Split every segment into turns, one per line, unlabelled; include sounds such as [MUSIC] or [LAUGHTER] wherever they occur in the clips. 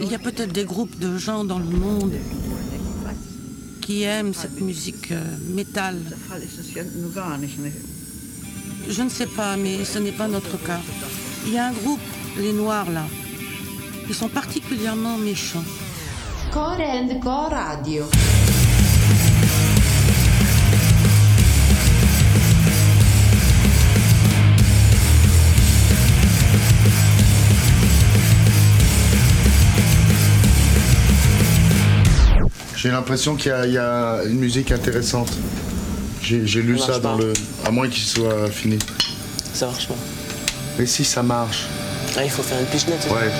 Il y a peut-être des groupes de gens dans le monde qui aiment cette musique euh, métal. Je ne sais pas, mais ce n'est pas notre cas. Il y a un groupe, les Noirs là. Ils sont particulièrement méchants.
Core and Core Radio.
J'ai l'impression qu'il y, a une musique intéressante. J'ai lu ça, dans le. À moins qu'il soit fini.
Ça marche pas.
Mais si ça marche.
Ah, il faut faire une pichenette.
Ouais.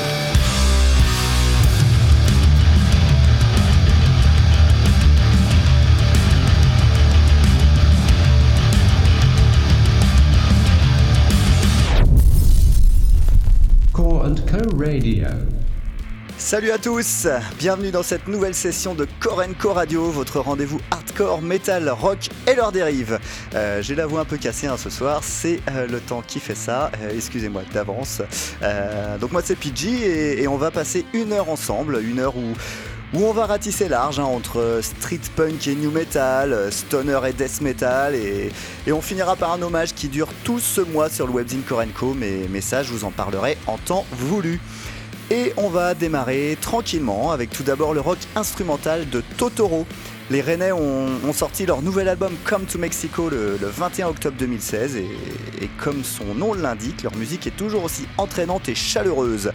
Core and Co Radio.
Salut à tous, bienvenue dans cette nouvelle session de Core Co Radio, votre rendez-vous hardcore, metal, rock et leurs dérives. Euh, J'ai la voix un peu cassée hein, ce soir, c'est euh, le temps qui fait ça, euh, excusez-moi d'avance. Euh, donc moi c'est PG et, on va passer une heure ensemble, une heure où, où on va ratisser large hein, entre street punk et new metal, stoner et death metal et, et, on finira par un hommage qui dure tout ce mois sur le webzine Core Co, mais, mais ça je vous en parlerai en temps voulu. Et on va démarrer tranquillement avec tout d'abord le rock instrumental de Totoro. Les Rennais ont, sorti leur nouvel album Come to Mexico le, le 21 octobre 2016 et, comme son nom l'indique, leur musique est toujours aussi entraînante et chaleureuse.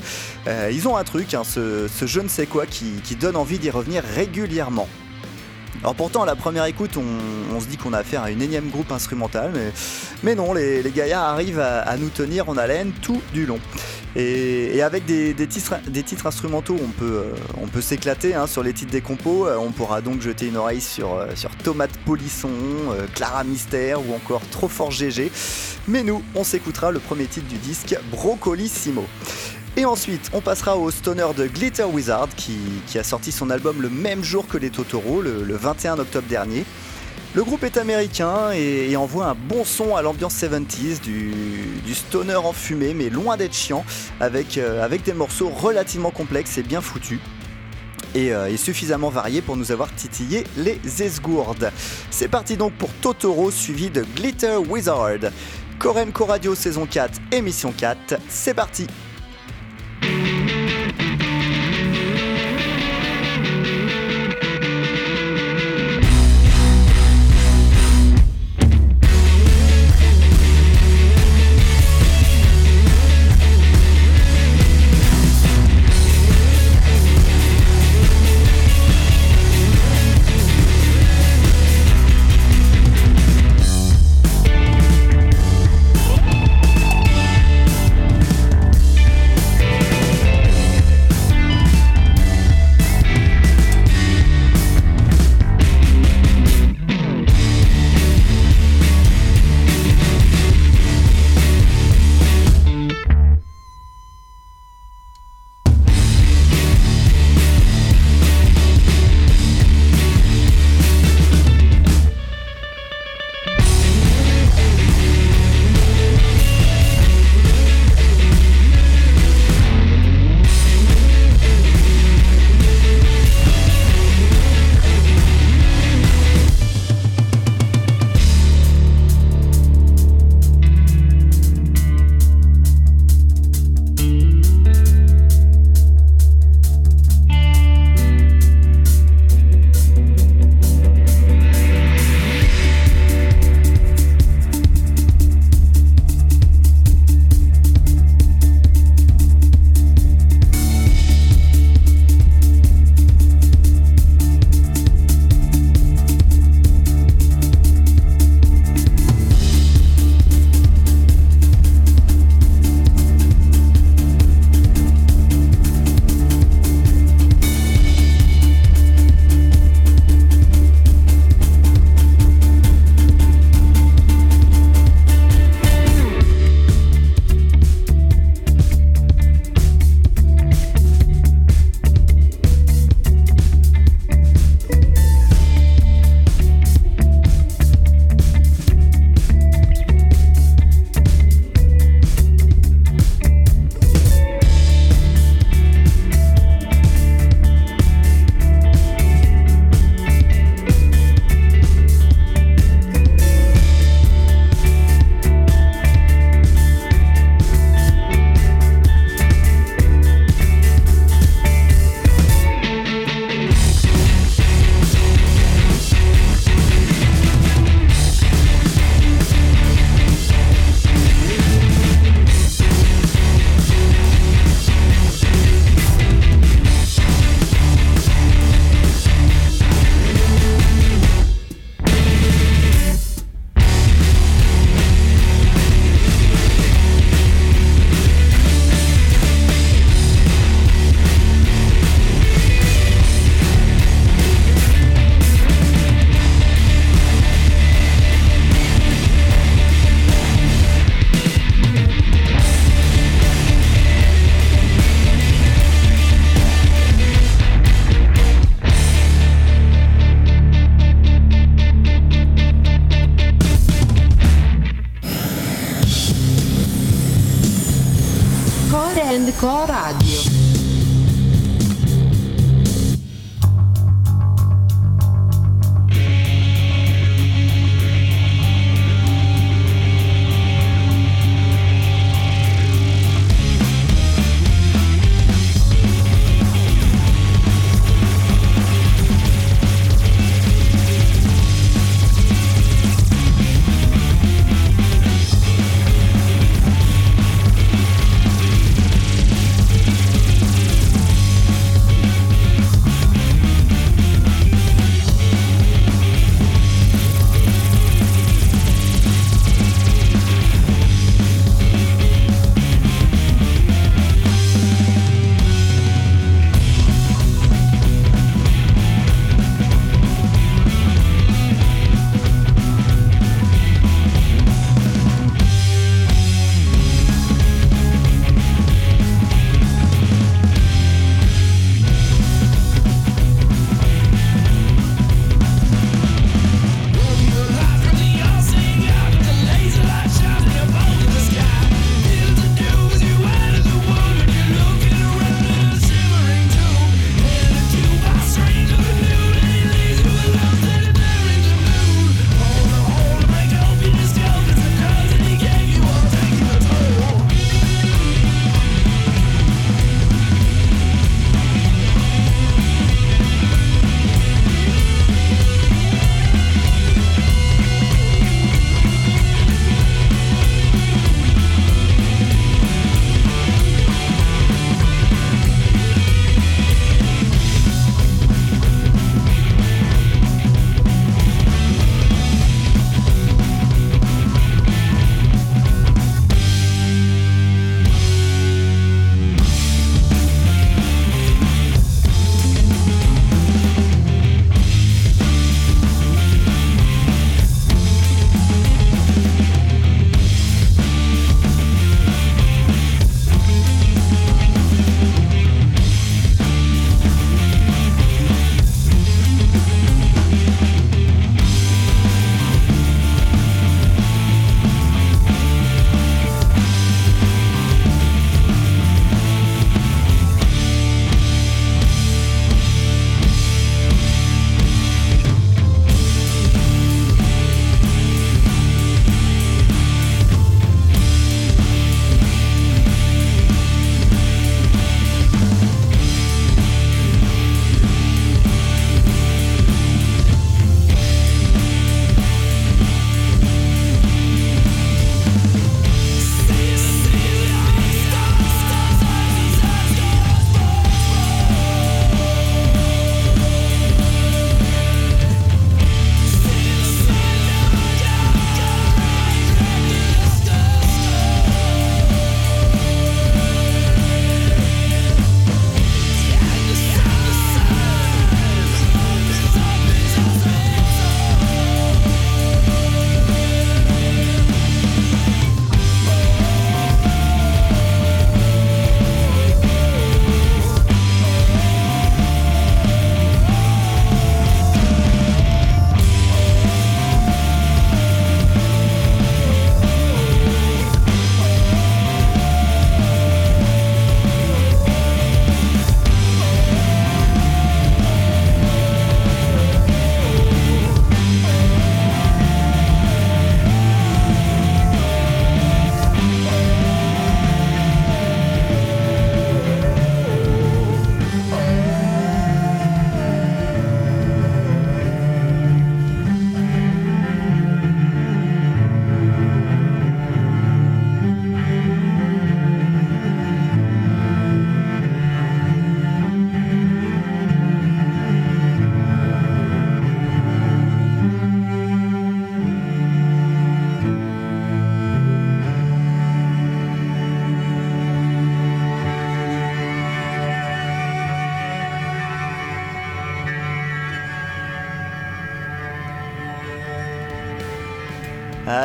Euh, ils ont un truc, hein, ce, je ne sais quoi, qui, donne envie d'y revenir régulièrement. Alors pourtant à la première écoute on, se dit qu'on a affaire à une énième groupe instrumental mais, non les, les gaillards arrivent à, nous tenir en haleine tout du long. Et, avec des, titres, instrumentaux on peut, euh, s'éclater hein, sur les titres des compos, on pourra donc jeter une oreille sur, euh, Tomate Polisson, euh, Clara Mystère ou encore Trop Fort GG. Mais nous on s'écoutera le premier titre du disque Brocolissimo. Et ensuite, on passera au stoner de Glitter Wizard qui, a sorti son album le même jour que les Totoro, le 21 octobre dernier. Le groupe est américain et, envoie un bon son à l'ambiance 70s, du, stoner enfumé mais loin d'être chiant, avec, euh, des morceaux relativement complexes et bien foutus. Et, euh, et, suffisamment variés pour nous avoir titillé les esgourdes. C'est parti donc pour Totoro suivi de Glitter Wizard. Korenko Radio saison 4, émission 4, c'est parti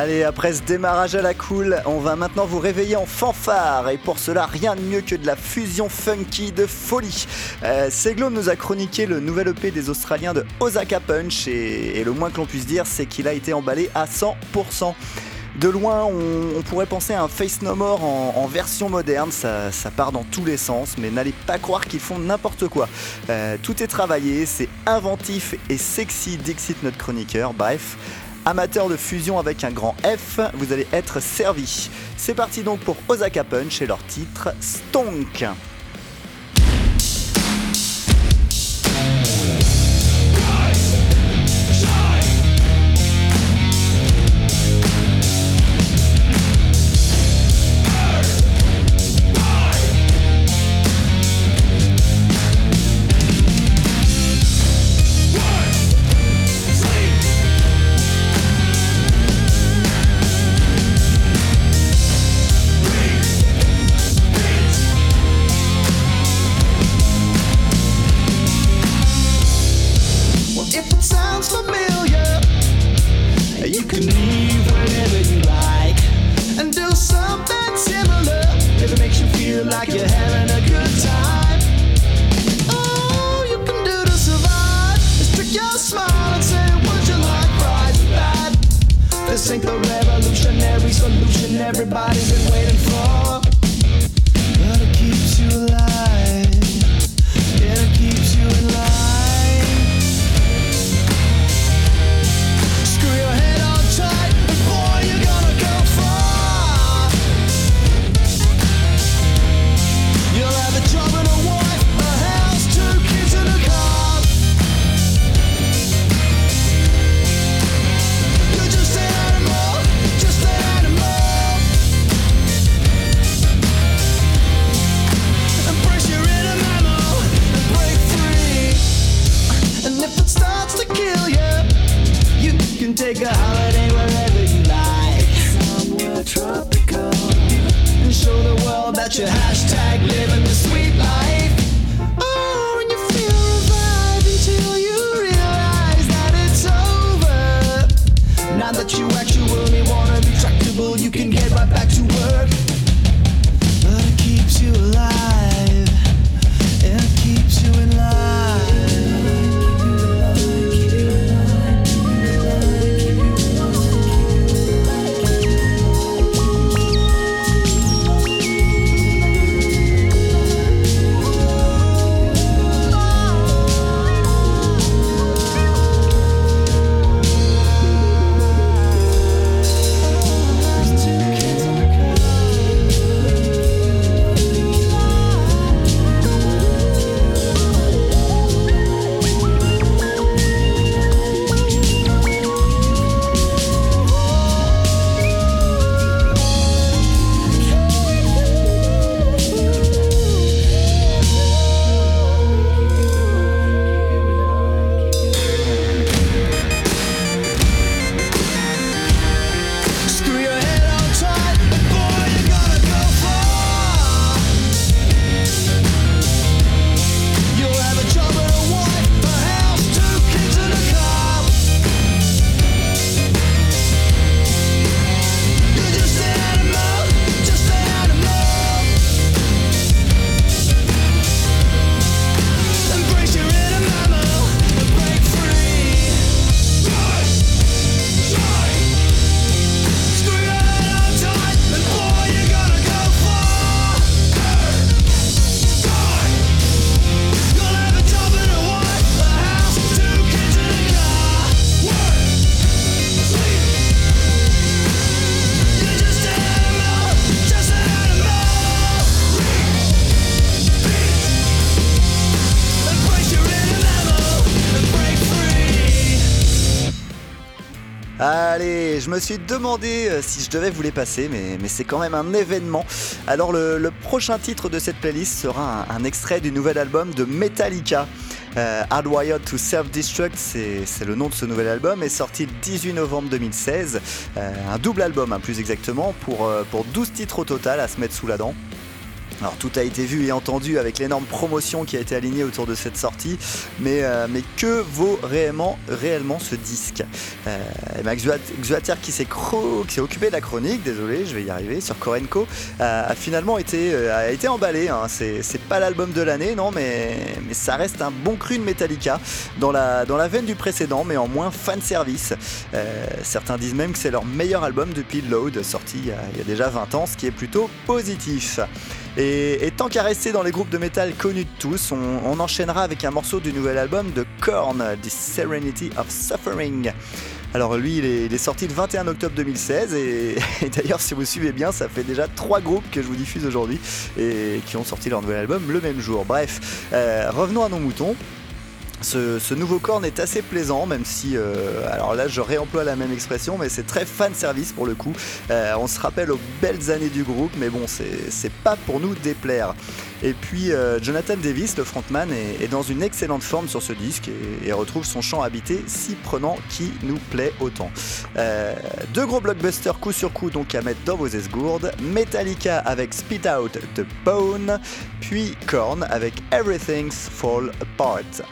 Allez, après ce démarrage à la cool, on va maintenant vous réveiller en fanfare. Et pour cela, rien de mieux que de la fusion funky de folie. Euh, nous a chroniqué le nouvel EP des Australiens de Osaka Punch. Et, et le moins que l'on puisse dire, c'est qu'il a été emballé à 100%.
De loin, on, pourrait penser à un Face No More en, version moderne, ça, part dans tous les sens, mais n'allez pas croire qu'ils font n'importe quoi. Euh, tout est travaillé, c'est inventif et sexy, Dixit notre chroniqueur, bref. Amateur de fusion avec un grand F, vous allez être servi. C'est parti donc pour Osaka Punch et leur titre Stonk. take a holiday wherever you like. Somewhere tropical. And show the world that you hashtag living the sweet life. Me suis demandé euh, si je devais vous les passer, mais, c'est quand même un événement. Alors le, prochain titre de cette playlist sera un, extrait du nouvel album de Metallica. Euh, Hardwired to Self-Destruct, c'est le nom de ce nouvel album, est sorti le 18 novembre 2016. Euh, un double album, hein, plus exactement, pour, pour 12 titres au total à se mettre sous la dent.
Alors tout a été vu et entendu avec l'énorme promotion qui a été alignée autour de cette sortie, mais, euh, mais que vaut réellement, réellement ce disque? Euh, et ben, Xuat- Xuater qui s'est occupé de la chronique, désolé, je vais y arriver, sur Korenko, a finalement été, euh, a été emballé. hein. C'est pas l'album de l'année, non, mais, mais ça reste un bon cru de Metallica dans la, dans la veine du précédent, mais en moins fan service. Euh, certains disent même que c'est leur meilleur album depuis Load, sorti il y, a, il y a déjà 20 ans, ce qui est plutôt positif. Et, tant qu'à rester dans les groupes de métal connus de tous, on, enchaînera avec un morceau du nouvel album de Korn, The Serenity of Suffering. Alors lui, il est, sorti le 21 octobre 2016 et, [LAUGHS] et d'ailleurs si vous suivez bien, ça fait déjà trois groupes que je vous diffuse aujourd'hui et qui ont sorti leur nouvel album le même jour. Bref, euh, revenons à nos moutons. Ce, nouveau corn est assez plaisant, même si, euh, alors là je réemploie la même expression, mais c'est très fan service pour le coup. Euh, on se rappelle aux belles années du groupe, mais bon, c'est pas pour nous déplaire. Et puis euh, Jonathan Davis, le frontman, est, dans une excellente forme sur ce disque et, et retrouve son chant habité si prenant qui nous plaît autant. Euh, deux gros blockbusters coup sur coup donc à mettre dans vos esgourdes. Metallica avec Spit Out the Bone, puis Korn avec Everything's Fall Apart.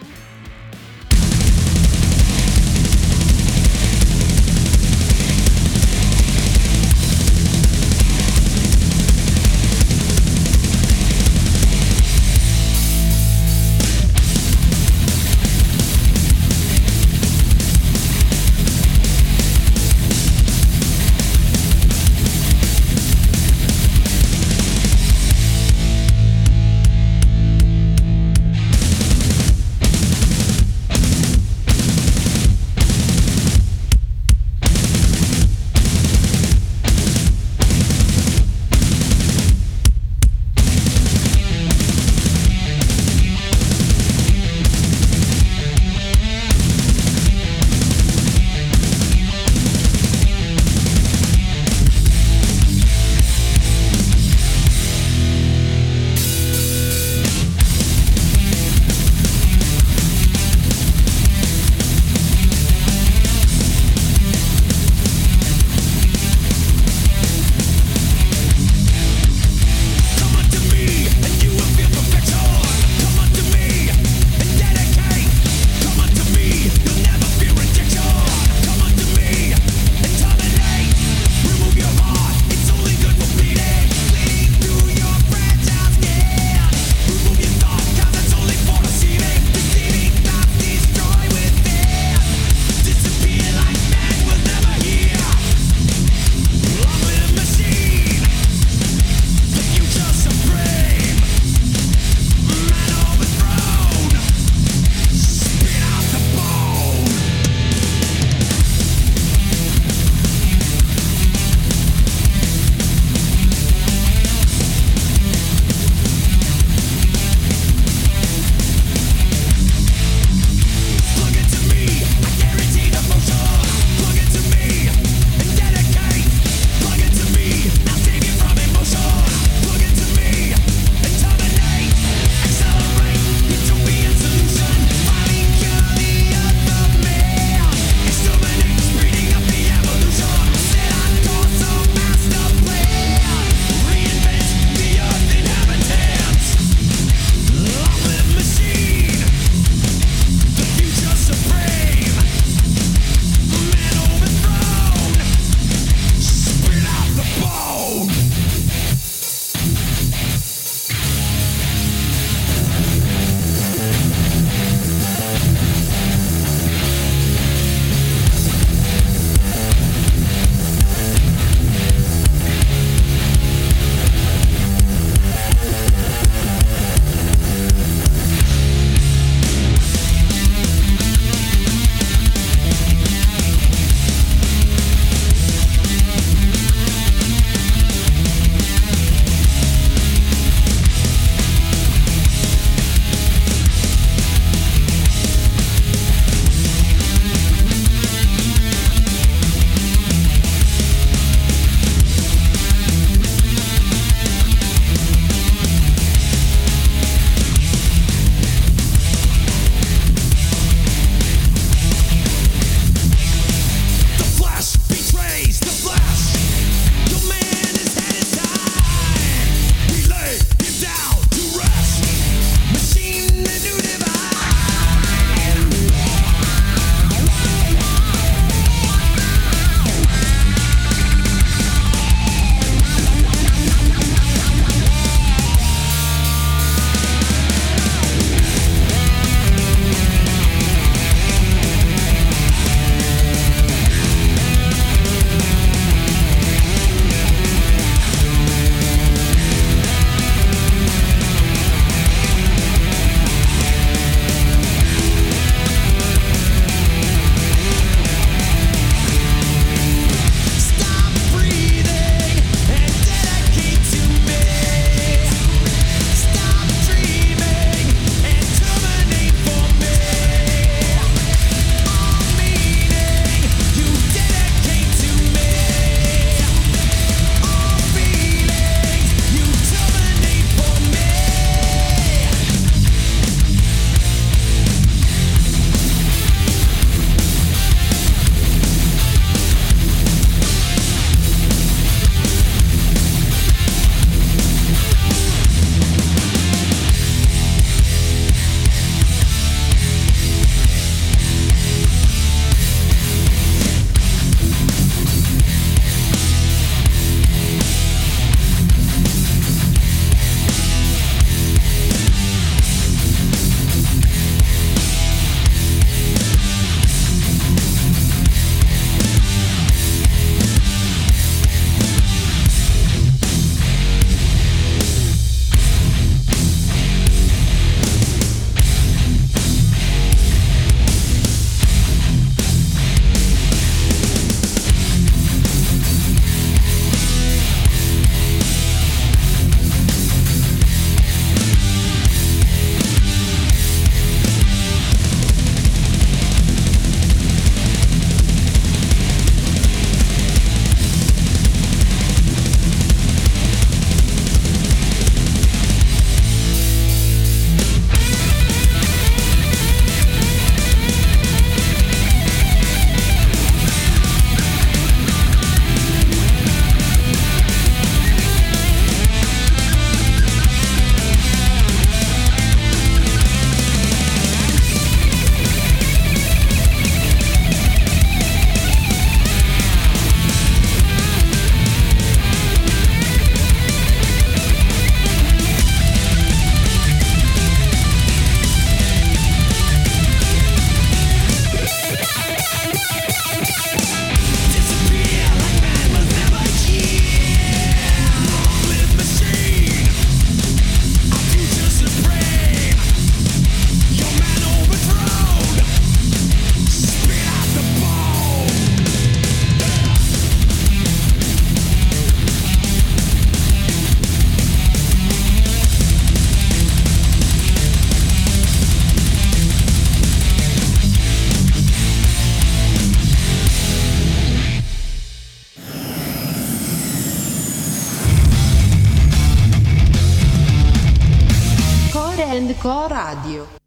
Core Radio.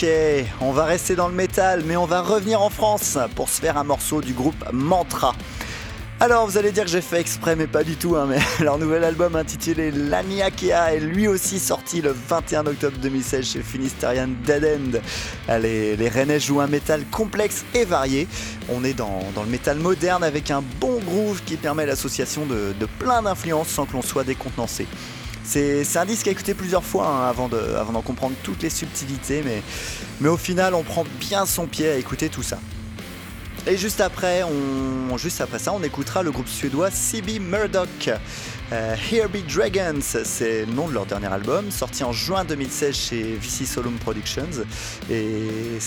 Ok, on va rester dans le métal, mais on va revenir en France pour se faire un morceau du groupe Mantra. Alors vous allez dire que j'ai fait exprès, mais pas du tout, hein, mais [LAUGHS] leur nouvel album intitulé L'Aniakea est lui aussi sorti le 21 octobre 2016 chez Finistérian Dead End. Ah, les Rennais jouent un métal complexe et varié. On est dans, le métal moderne avec un bon groove qui permet l'association de, de plein d'influences sans que l'on soit décontenancé. C'est un disque à écouter plusieurs fois hein, avant d'en comprendre toutes les subtilités, mais au final, on prend bien son pied à écouter tout ça. Et juste après, on, juste après ça, on écoutera le groupe suédois CB Murdoch. Euh, Here Be Dragons, c'est le nom de leur dernier album, sorti en juin 2016 chez VC Solum Productions. Et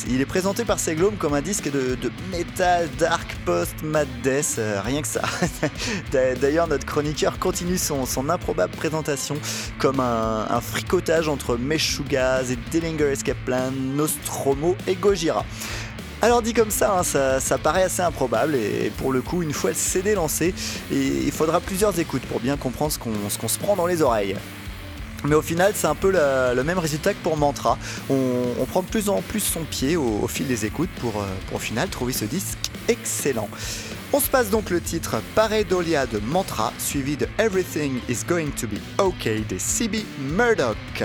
il est présenté par Seglom comme un disque de, de metal, dark, post, mad death, rien que ça. [LAUGHS] D'a- D'ailleurs, notre chroniqueur continue son, improbable présentation comme un, un fricotage entre Meshuggah et Dillinger Escape Plan, Nostromo et Gojira. Alors dit comme ça, hein, ça, ça paraît assez improbable et pour le coup, une fois le CD lancé, il faudra plusieurs écoutes pour bien comprendre ce qu'on se prend dans les oreilles. Mais au final, c'est un peu le même résultat que pour Mantra. On, prend de plus en plus son pied au, fil des écoutes pour, euh, pour au final trouver ce disque excellent. On se passe donc le titre Pareidolia de Mantra, suivi de Everything is Going to be OK des CB Murdoch.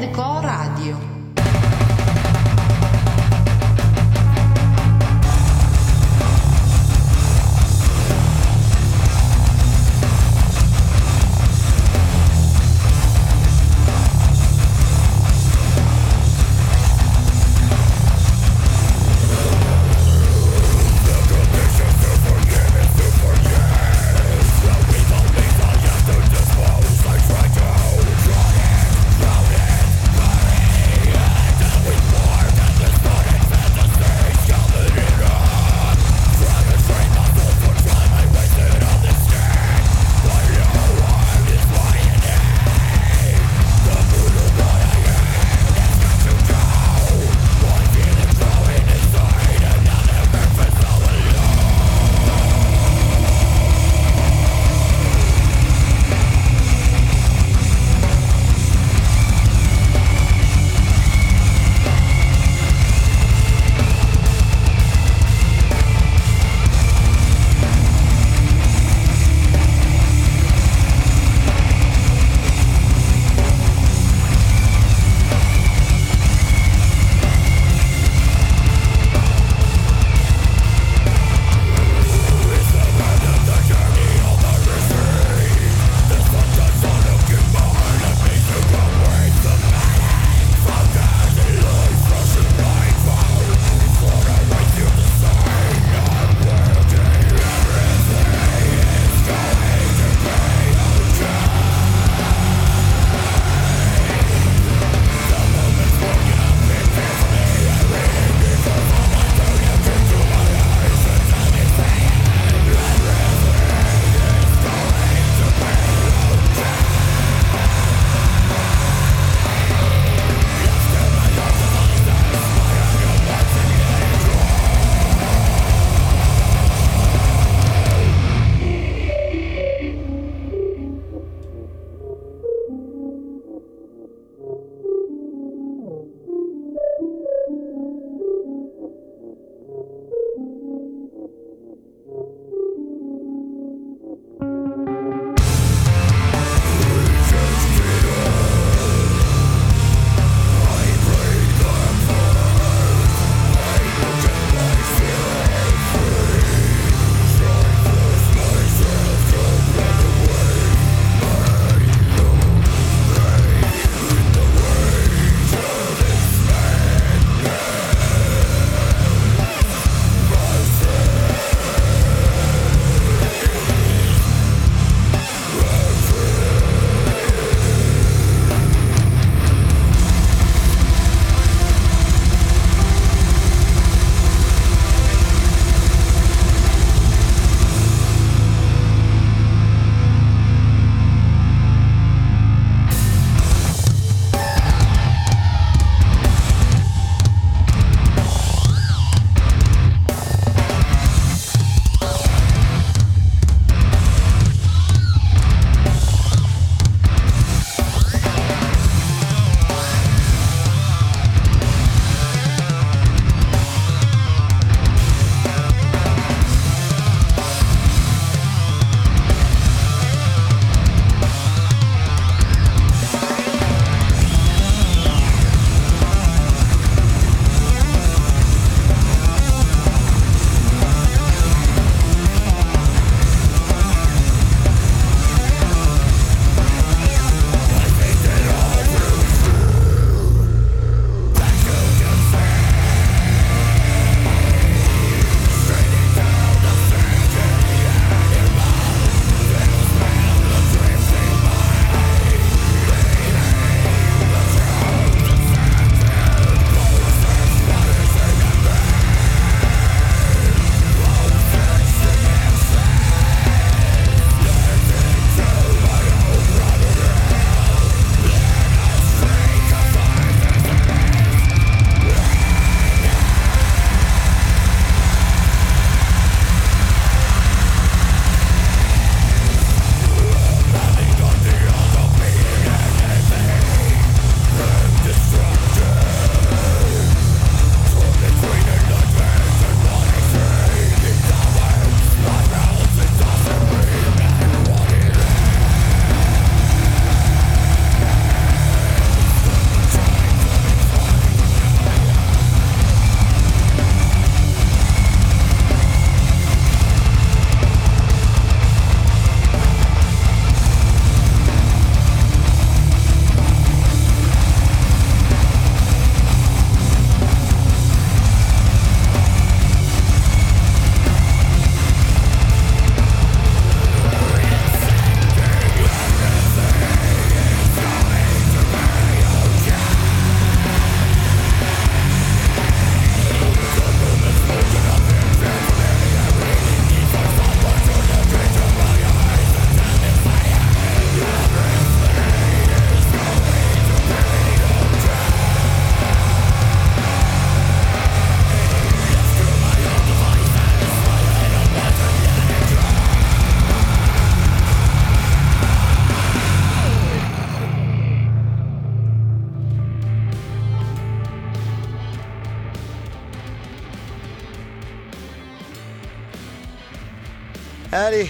Hardcore
ecco, Radio.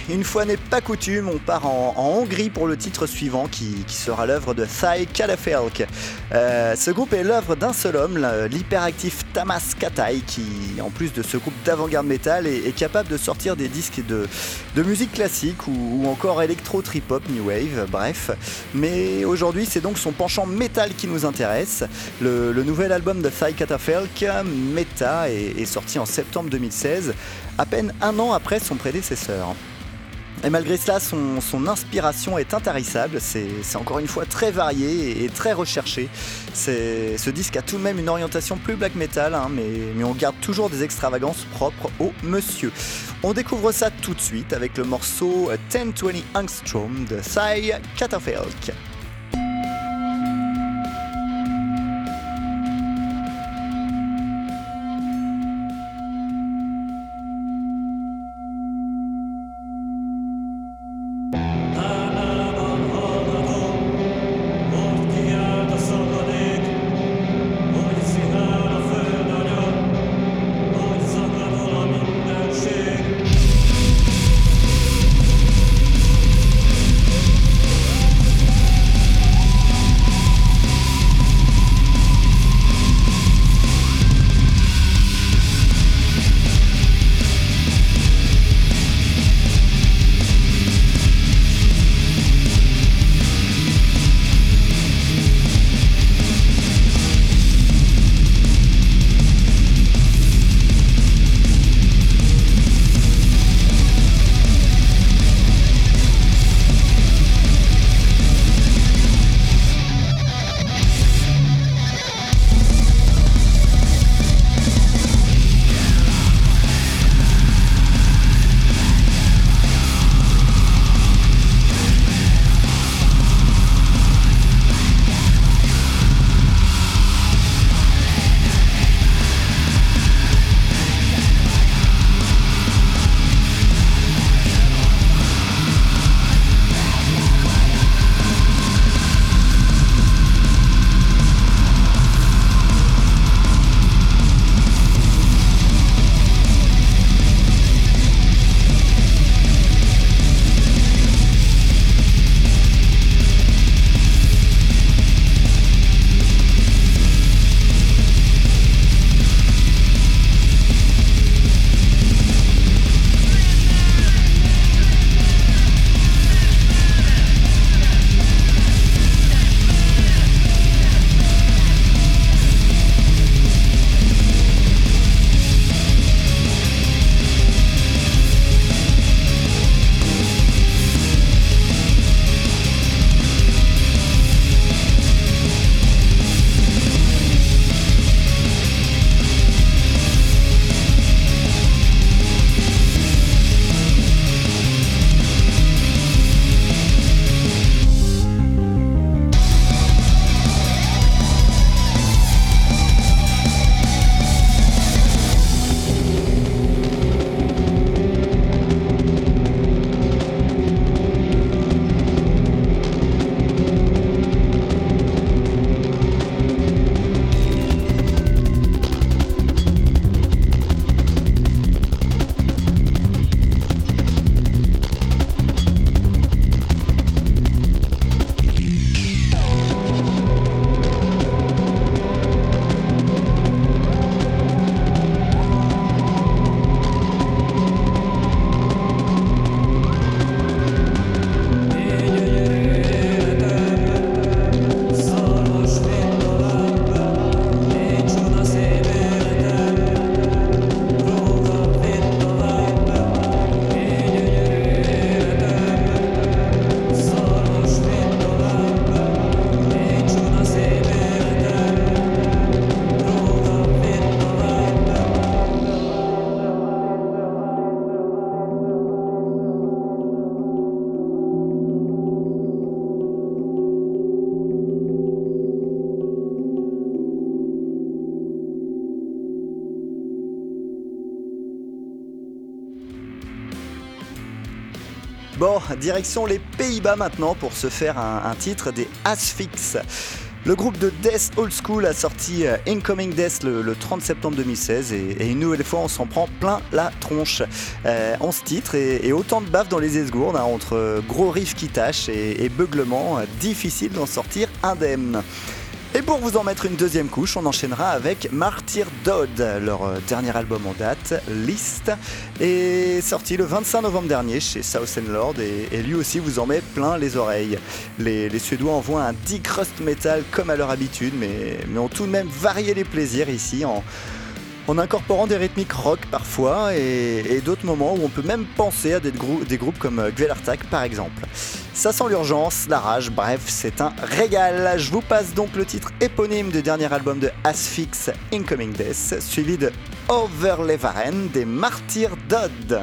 Une fois n'est pas coutume, on part en, Hongrie pour le titre suivant qui, sera l'œuvre de Thai Kalafelk. Euh, ce groupe est l'œuvre d'un seul homme, l'hyperactif Tamas Katai, qui en plus de ce groupe d'avant-garde métal est, capable de sortir des disques de, musique classique ou, encore électro, trip-hop, new wave, bref. Mais aujourd'hui c'est donc son penchant métal qui nous intéresse. Le, nouvel album de Thai Katafelk, Meta, est sorti en septembre 2016, à peine un an après son prédécesseur. Et malgré cela, son, inspiration est intarissable, c'est encore une fois très varié et, très recherché. Ce disque a tout de même une orientation plus black metal, hein, mais, on garde toujours des extravagances propres au monsieur. On découvre ça tout de suite avec le morceau 1020 Angstrom de Thai Katafelk. Direction les Pays-Bas maintenant pour se faire un, titre des Asphyx. Le groupe de Death Old School a sorti euh, Incoming Death le, le 30 septembre 2016 et, une nouvelle fois on s'en prend plein la tronche. Euh, 11 titres et, autant de baffes dans les esgourdes hein, entre gros riffs qui tâchent et, et beuglements, euh, difficile d'en sortir indemne. Et pour vous en mettre une deuxième couche, on enchaînera avec Martyr Dodd. Leur euh, dernier album en date, List, est sorti le 25 novembre dernier chez South End Lord et, lui aussi vous en met plein les oreilles. Les, Suédois envoient un deep crust metal comme à leur habitude, mais, mais ont tout de même varié les plaisirs ici en, en incorporant des rythmiques rock parfois et, d'autres moments où on peut même penser à des, grou- des groupes comme euh, Gvelartak par exemple. Ça sent l'urgence, la rage, bref, c'est un régal. Je vous passe donc le titre éponyme du dernier album de Asphyx, Incoming Death, suivi de Overlevaren des Martyrs Dodd.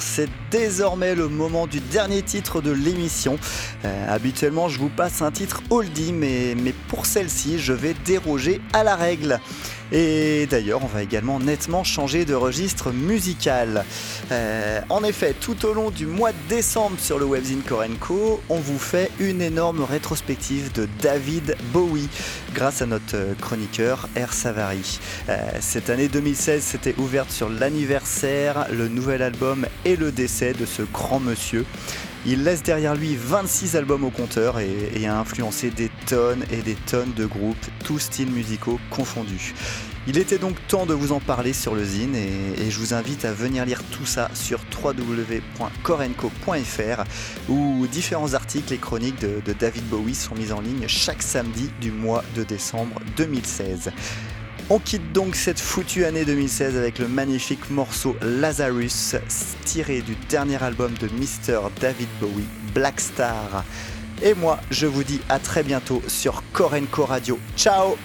C'est désormais le moment du dernier titre de l'émission. Euh, habituellement, je vous passe un titre oldie, mais, pour celle-ci, je vais déroger à la règle. Et d'ailleurs, on va également nettement changer de registre musical. Euh, en effet, tout au long du mois de décembre sur le webzine Korenko, on vous fait une énorme rétrospective de David Bowie grâce à notre chroniqueur R. Savary. Euh, cette année 2016 s'était ouverte sur l'anniversaire, le nouvel album et le décès de ce grand monsieur. Il laisse derrière lui 26 albums au compteur et, a influencé des tonnes et des tonnes de groupes, tous styles musicaux confondus. Il était donc temps de vous en parler sur le zine et, je vous invite à venir lire tout ça sur www.korenko.fr où différents articles et chroniques de David Bowie sont mis en ligne chaque samedi du mois de décembre 2016. On quitte donc cette foutue année 2016 avec le magnifique morceau Lazarus, tiré du dernier album de Mr. David Bowie, Black Star. Et moi, je vous dis à très bientôt sur Korenko Radio. Ciao